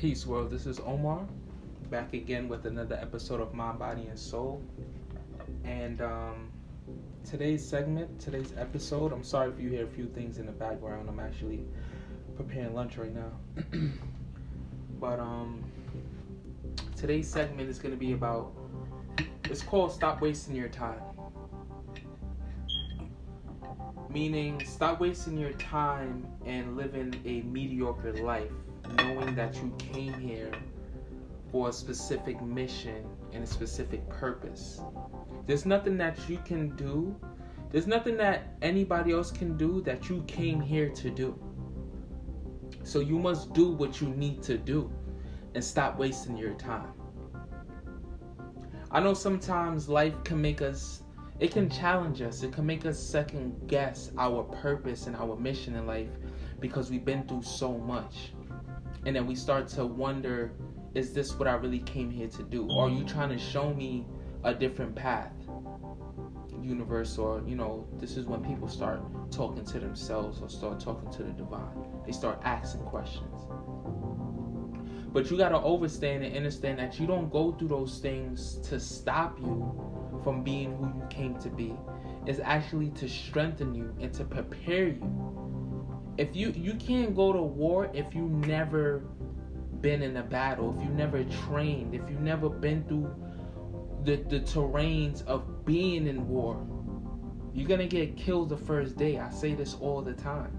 Peace, world. This is Omar, back again with another episode of Mind, Body, and Soul. And um, today's segment, today's episode, I'm sorry if you hear a few things in the background. I'm actually preparing lunch right now. but um, today's segment is going to be about, it's called Stop Wasting Your Time. Meaning, stop wasting your time and living a mediocre life knowing that you came here for a specific mission and a specific purpose. There's nothing that you can do, there's nothing that anybody else can do that you came here to do. So you must do what you need to do and stop wasting your time. I know sometimes life can make us, it can challenge us, it can make us second guess our purpose and our mission in life because we've been through so much and then we start to wonder is this what I really came here to do? Or are you trying to show me a different path? Universe, or you know, this is when people start talking to themselves or start talking to the divine. They start asking questions. But you got to understand and understand that you don't go through those things to stop you from being who you came to be. It's actually to strengthen you and to prepare you if you you can't go to war if you never been in a battle, if you never trained, if you've never been through the the terrains of being in war. You're gonna get killed the first day. I say this all the time.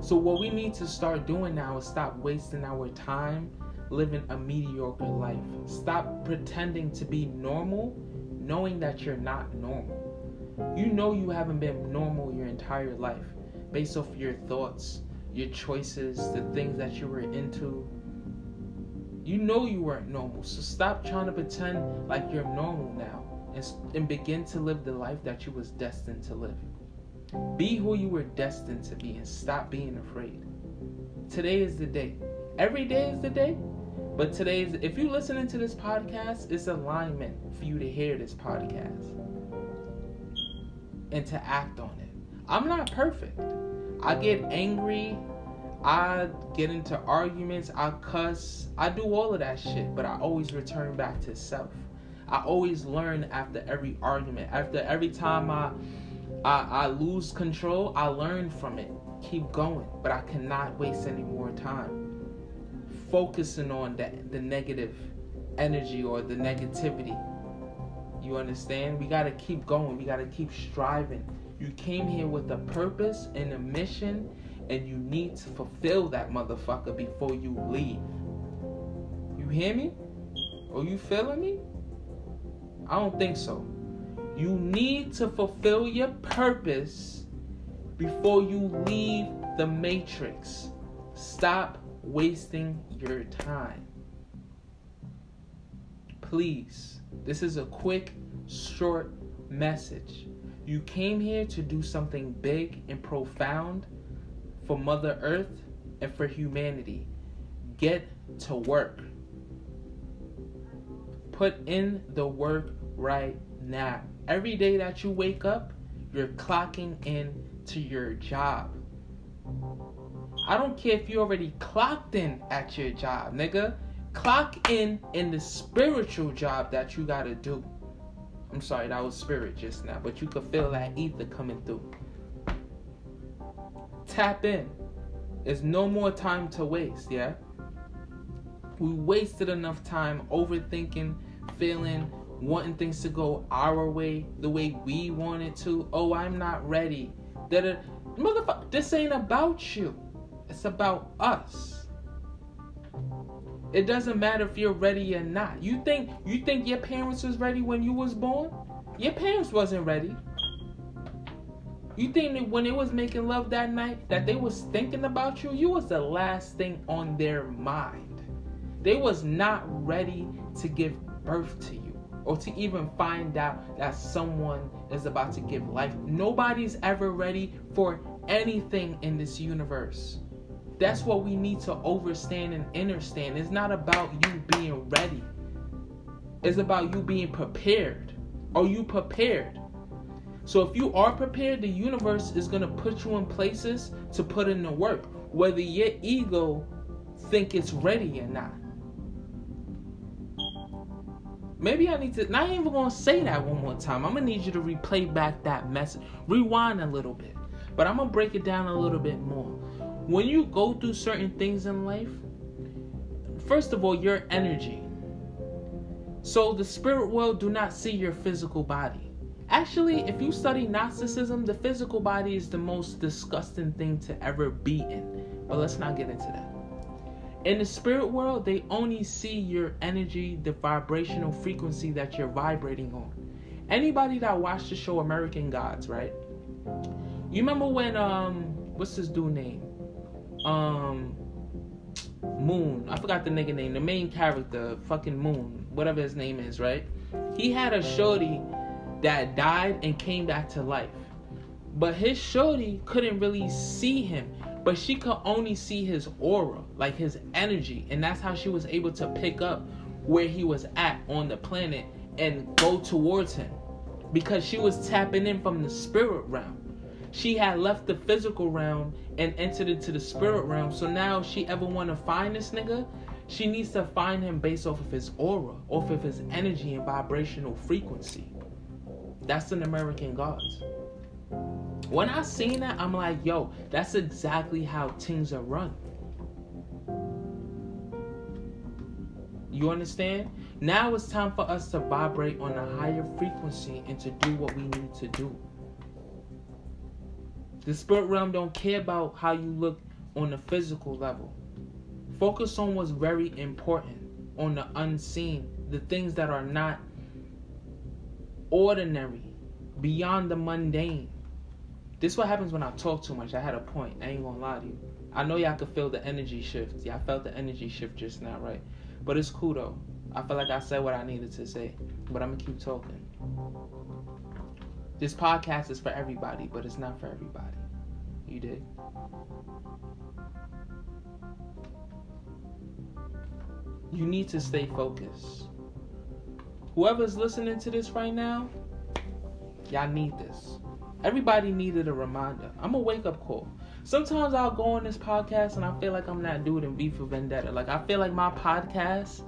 So what we need to start doing now is stop wasting our time living a mediocre life. Stop pretending to be normal, knowing that you're not normal. You know you haven't been normal your entire life based off your thoughts, your choices, the things that you were into. You know you weren't normal, so stop trying to pretend like you're normal now and, and begin to live the life that you was destined to live. Be who you were destined to be and stop being afraid. Today is the day. Every day is the day, but today is if you're listening to this podcast, it's alignment for you to hear this podcast and to act on it. I'm not perfect. I get angry. I get into arguments. I cuss. I do all of that shit, but I always return back to self. I always learn after every argument. After every time I, I, I lose control, I learn from it. Keep going, but I cannot waste any more time focusing on that the negative energy or the negativity. You understand? We gotta keep going. We gotta keep striving. You came here with a purpose and a mission, and you need to fulfill that motherfucker before you leave. You hear me? Are you feeling me? I don't think so. You need to fulfill your purpose before you leave the matrix. Stop wasting your time. Please, this is a quick, short message. You came here to do something big and profound for Mother Earth and for humanity. Get to work. Put in the work right now. Every day that you wake up, you're clocking in to your job. I don't care if you already clocked in at your job, nigga. Clock in in the spiritual job that you gotta do. I'm sorry, that was spirit just now, but you could feel that ether coming through. Tap in. There's no more time to waste, yeah? We wasted enough time overthinking, feeling, wanting things to go our way, the way we want it to. Oh, I'm not ready. That motherfucker, this ain't about you. It's about us. It doesn't matter if you're ready or not. You think you think your parents was ready when you was born? Your parents wasn't ready. You think that when they was making love that night that they was thinking about you, you was the last thing on their mind. They was not ready to give birth to you or to even find out that someone is about to give life. Nobody's ever ready for anything in this universe. That's what we need to understand and understand. It's not about you being ready. It's about you being prepared. Are you prepared? So if you are prepared, the universe is going to put you in places to put in the work. Whether your ego think it's ready or not. Maybe I need to. Not even gonna say that one more time. I'm gonna need you to replay back that message, rewind a little bit, but I'm gonna break it down a little bit more. When you go through certain things in life, first of all, your energy. So the spirit world do not see your physical body. Actually, if you study Gnosticism, the physical body is the most disgusting thing to ever be in. But let's not get into that. In the spirit world, they only see your energy, the vibrational frequency that you're vibrating on. Anybody that watched the show American Gods, right? You remember when um what's his dude name? Um Moon. I forgot the nigga name. The main character, fucking Moon, whatever his name is, right? He had a shorty that died and came back to life. But his shorty couldn't really see him but she could only see his aura, like his energy, and that's how she was able to pick up where he was at on the planet and go towards him because she was tapping in from the spirit realm. She had left the physical realm and entered into the spirit realm. So now, if she ever want to find this nigga, she needs to find him based off of his aura, off of his energy and vibrational frequency. That's an American Gods. When I seen that, I'm like, yo, that's exactly how things are run. You understand? Now it's time for us to vibrate on a higher frequency and to do what we need to do. The spirit realm don't care about how you look on the physical level. Focus on what's very important, on the unseen, the things that are not ordinary, beyond the mundane. This is what happens when I talk too much. I had a point. I ain't gonna lie to you. I know y'all could feel the energy shift. I felt the energy shift just now, right? But it's cool though. I feel like I said what I needed to say. But I'm gonna keep talking. This podcast is for everybody, but it's not for everybody. You did? You need to stay focused. Whoever's listening to this right now, y'all need this. Everybody needed a reminder. I'm a wake up call. Sometimes I'll go on this podcast and I feel like I'm not doing V for Vendetta. Like I feel like my podcast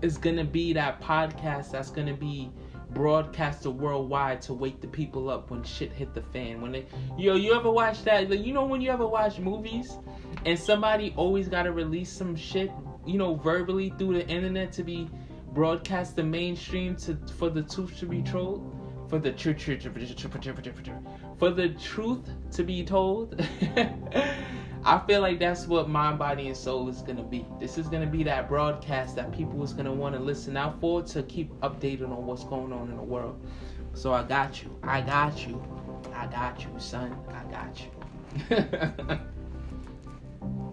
is gonna be that podcast that's gonna be broadcasted worldwide to wake the people up when shit hit the fan. When they, yo, you ever watch that? Like, you know when you ever watch movies and somebody always gotta release some shit, you know, verbally through the internet to be broadcast the mainstream to for the truth to be told for the truth for the truth to be told i feel like that's what mind body and soul is to be. This is to be that broadcast that people is to want to listen out for to keep updated on what's going on in the world. So i got you. I got you. I got you son. I got you.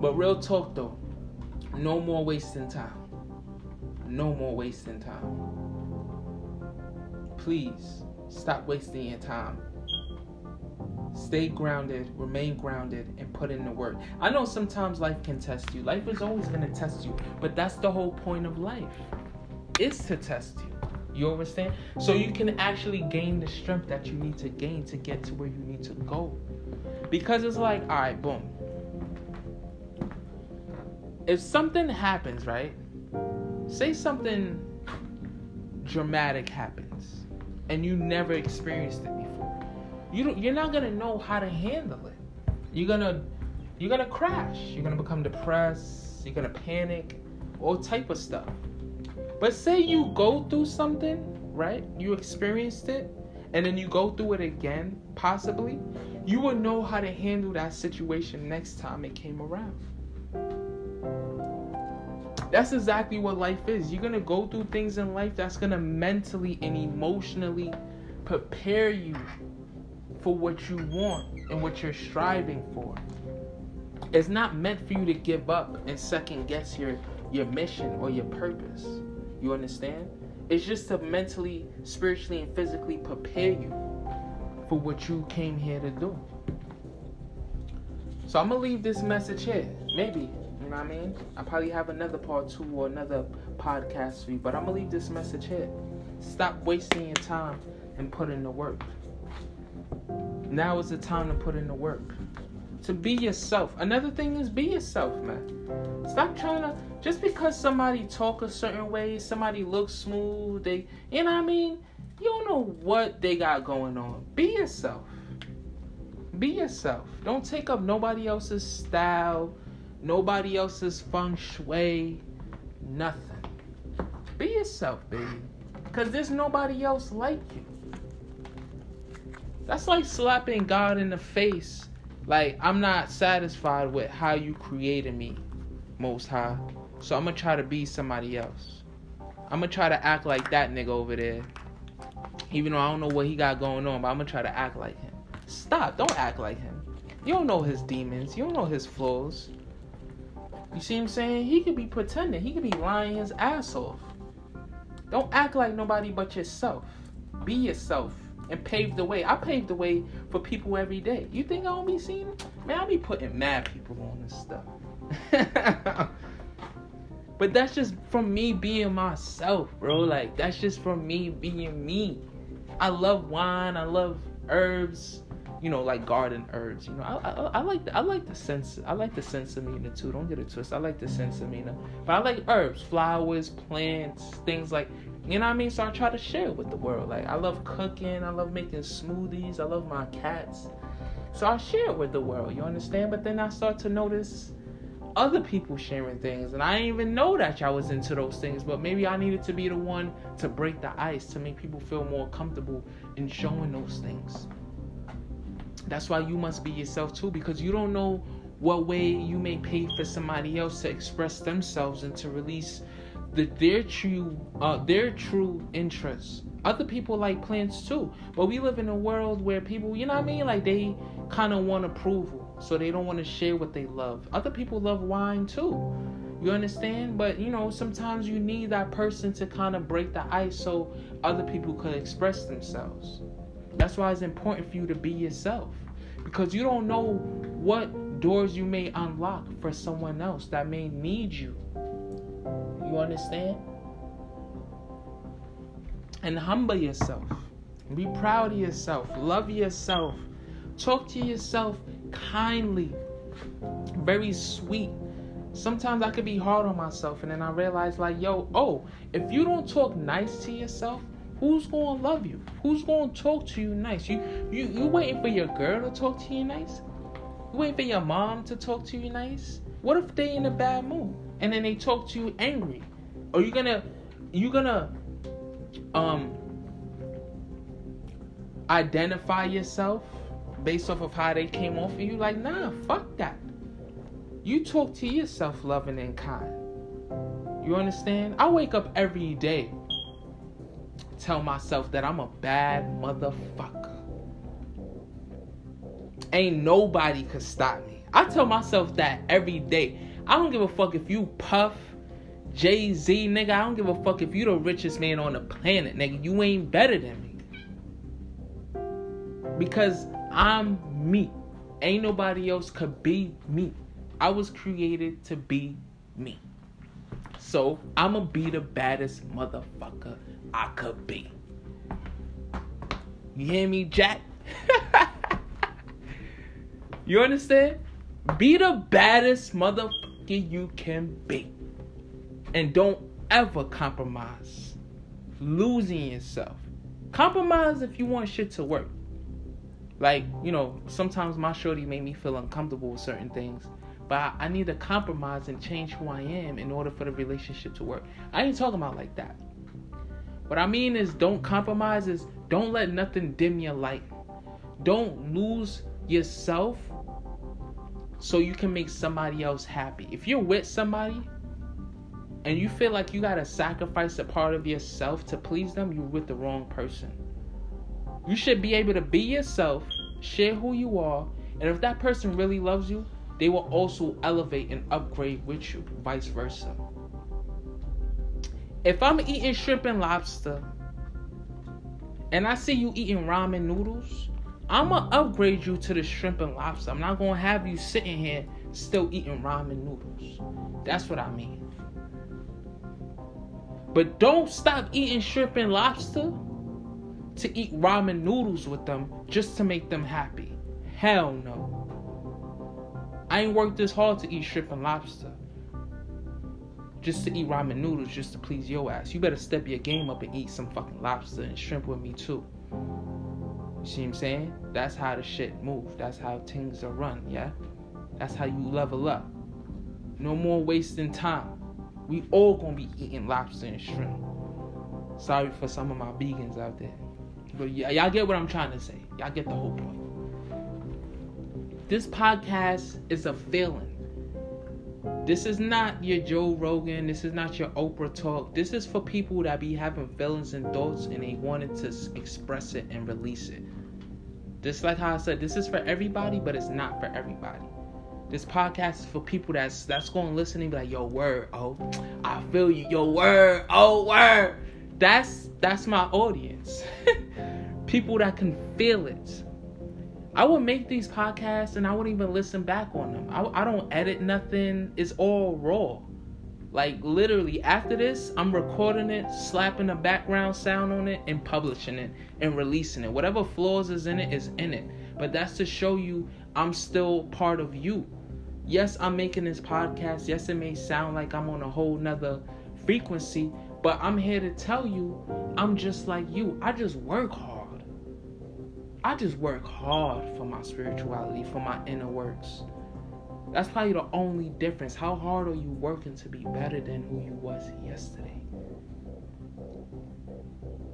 But real talk though. No more wasting time. No more wasting time. Please Stop wasting your time. Stay grounded, remain grounded, and put in the work. I know sometimes life can test you. Life is always going to test you, but that's the whole point of life. Is to test you. You understand? So you can actually gain the strength that you need to gain to get to where you need to go. Because it's like, all right, boom. If something happens, right? Say something dramatic happens and you never experienced it. You you're not gonna know how to handle it. You're gonna you're gonna crash. You're gonna become depressed. You're gonna panic, all type of stuff. But say you go through something, right? You experienced it, and then you go through it again, possibly. You will know how to handle that situation next time it came around. That's exactly what life is. You're gonna go through things in life that's gonna mentally and emotionally prepare you for what you want and what you're striving for. It's not meant for you to give up and second guess your your mission or your purpose. You understand? It's just to mentally, spiritually, and physically prepare you for what you came here to do. So I'm gonna leave this message here. Maybe you know what I mean? I probably have another part two or another podcast for you, but I'm gonna leave this message here. Stop wasting your time and put in the work. Now is the time to put in the work. to be yourself. Another thing is be yourself, man. Stop trying to just because somebody talk a certain way, somebody looks smooth, they you know what I mean? You don't know what they got going on. Be yourself. Be yourself. Don't take up nobody else's style, nobody else's feng shui, nothing. Be yourself, baby. Cause there's nobody else like you. That's like slapping God in the face. Like, I'm not satisfied with how you created me, Most High. So I'm gonna try to be somebody else. I'm gonna try to act like that nigga over there. Even though I don't know what he got going on, but I'm gonna try to act like him. Stop, don't act like him. You don't know his demons, you don't know his flaws. You see what I'm saying? He could be pretending, he could be lying his ass off. Don't act like nobody but yourself. Be yourself and pave the way. I paved the way for people every day. You think I don't be seeing? Man, I be putting mad people on this stuff. but that's just from me being myself, bro. Like that's just from me being me. I love wine. I love herbs. You know, like garden herbs. You know, I, I, I like the, I like the sense I like the sensimina too. Don't get it twisted. I like the sensimina, but I like herbs, flowers, plants, things like you know what I mean? So I try to share it with the world. Like I love cooking, I love making smoothies, I love my cats. So I share it with the world, you understand? But then I start to notice other people sharing things and I didn't even know that y'all was into those things, but maybe I needed to be the one to break the ice to make people feel more comfortable in showing those things. That's why you must be yourself too, because you don't know what way you may pay for somebody else to express themselves and to release the, their true uh, their true interests. Other people like plants too, but we live in a world where people, you know what I mean, like they kind of want approval, so they don't want to share what they love. Other people love wine too. You understand? But you know, sometimes you need that person to kind of break the ice so other people could express themselves. That's why it's important for you to be yourself. Because you don't know what doors you may unlock for someone else that may need you you understand? And humble yourself. Be proud of yourself. Love yourself. Talk to yourself kindly. Very sweet. Sometimes I could be hard on myself, and then I realize, like, yo, oh, if you don't talk nice to yourself, who's gonna love you? Who's gonna talk to you nice? You you you waiting for your girl to talk to you nice? You waiting for your mom to talk to you nice? What if they in a bad mood? and then they talk to you angry? Are you gonna you gonna um identify yourself based off of how they came off of you? Like, nah, fuck that. You talk to yourself loving and kind. You understand? I wake up every day, tell myself that I'm a bad motherfucker. Ain't nobody could stop me. I tell myself that every day. I don't give a fuck if you puff Jay Z, nigga. I don't give a fuck if you the richest man on the planet, nigga. You ain't better than me. Because I'm me. Ain't nobody else could be me. I was created to be me. So I'ma be the baddest motherfucker I could be. You hear me, Jack? you understand? Be the baddest motherfucker you can be. And don't ever compromise. Losing yourself. Compromise if you want shit to work. Like, you know, sometimes my shorty made me feel uncomfortable with certain things. But I, I need to compromise and change who I am in order for the relationship to work. I ain't talking about like that. What I mean is don't compromise is don't let nothing dim your light. Don't lose yourself so you can make somebody else happy. If you're with somebody and you feel like you gotta sacrifice a part of yourself to please them, you're with the wrong person. You should be able to be yourself, share who you are, and if that person really loves you, they will also elevate and upgrade with you, vice versa. If I'm eating shrimp and lobster and I see you eating ramen noodles, I'm gonna upgrade you to the shrimp and lobster. I'm not gonna have you sitting here still eating ramen noodles. That's what I mean. But don't stop eating shrimp and lobster to eat ramen noodles with them just to make them happy. Hell no. I ain't worked this hard to eat shrimp and lobster. Just to eat ramen noodles just to please your ass. You better step your game up and eat some fucking lobster and shrimp with me too. You see what I'm saying? That's how the shit move. That's how things are run, yeah? That's how you level up. No more wasting time. We all gonna be eating lobster and shrimp. Sorry for some of my vegans out there. But y- y'all get what I'm trying to say. Y'all get the whole point. This podcast is a feeling. This is not your Joe Rogan. This is not your Oprah talk. This is for people that be having feelings and thoughts and they wanted to express it and release it. Just like how I said, this is for everybody, but it's not for everybody. This podcast is for people that's that's going to listen and be like, "Yo, word, oh, I feel you, yo, word, oh, word." That's that's my audience. people that can feel it. I would make these podcasts and I wouldn't even listen back on them. I, I don't edit nothing. It's all raw. Like literally, after this, I'm recording it, slapping a background sound on it, and publishing it and releasing it. Whatever flaws is in it is in it. But that's to show you I'm still part of you. Yes, I'm making this podcast. Yes, it may sound like I'm on a whole nother frequency, but I'm here to tell you I'm just like you. I just work hard. I just work hard for my spirituality, for my inner works. That's probably the only difference. How hard are you working to be better than who you was yesterday?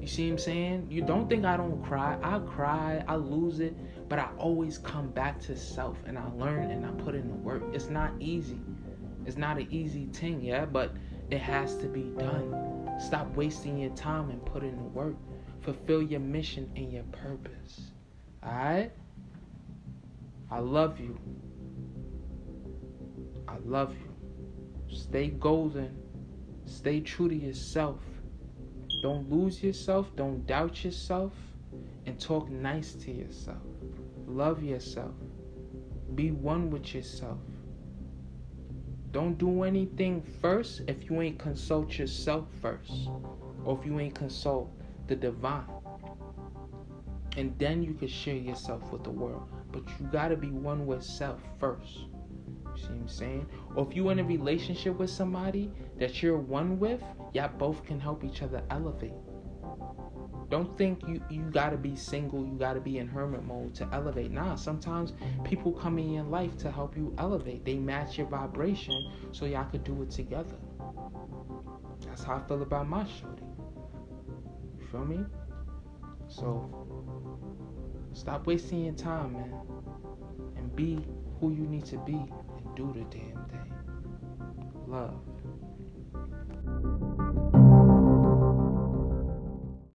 You see what I'm saying? You don't think I don't cry. I cry, I lose it, but I always come back to self and I learn and I put in the work. It's not easy. It's not an easy thing, yeah, but it has to be done. Stop wasting your time and put in the work. Fulfill your mission and your purpose. Alright? I love you. I love you. Stay golden. Stay true to yourself. Don't lose yourself. Don't doubt yourself. And talk nice to yourself. Love yourself. Be one with yourself. Don't do anything first if you ain't consult yourself first. Or if you ain't consult the divine. And then you can share yourself with the world. But you gotta be one with self first. You see what I'm saying? Or if you're in a relationship with somebody that you're one with, y'all both can help each other elevate. Don't think you, you gotta be single, you gotta be in hermit mode to elevate. Nah, sometimes people come in your life to help you elevate. They match your vibration so y'all could do it together. That's how I feel about my shorty. Feel me? So stop wasting your time, man. And be who you need to be and do the damn thing. Love.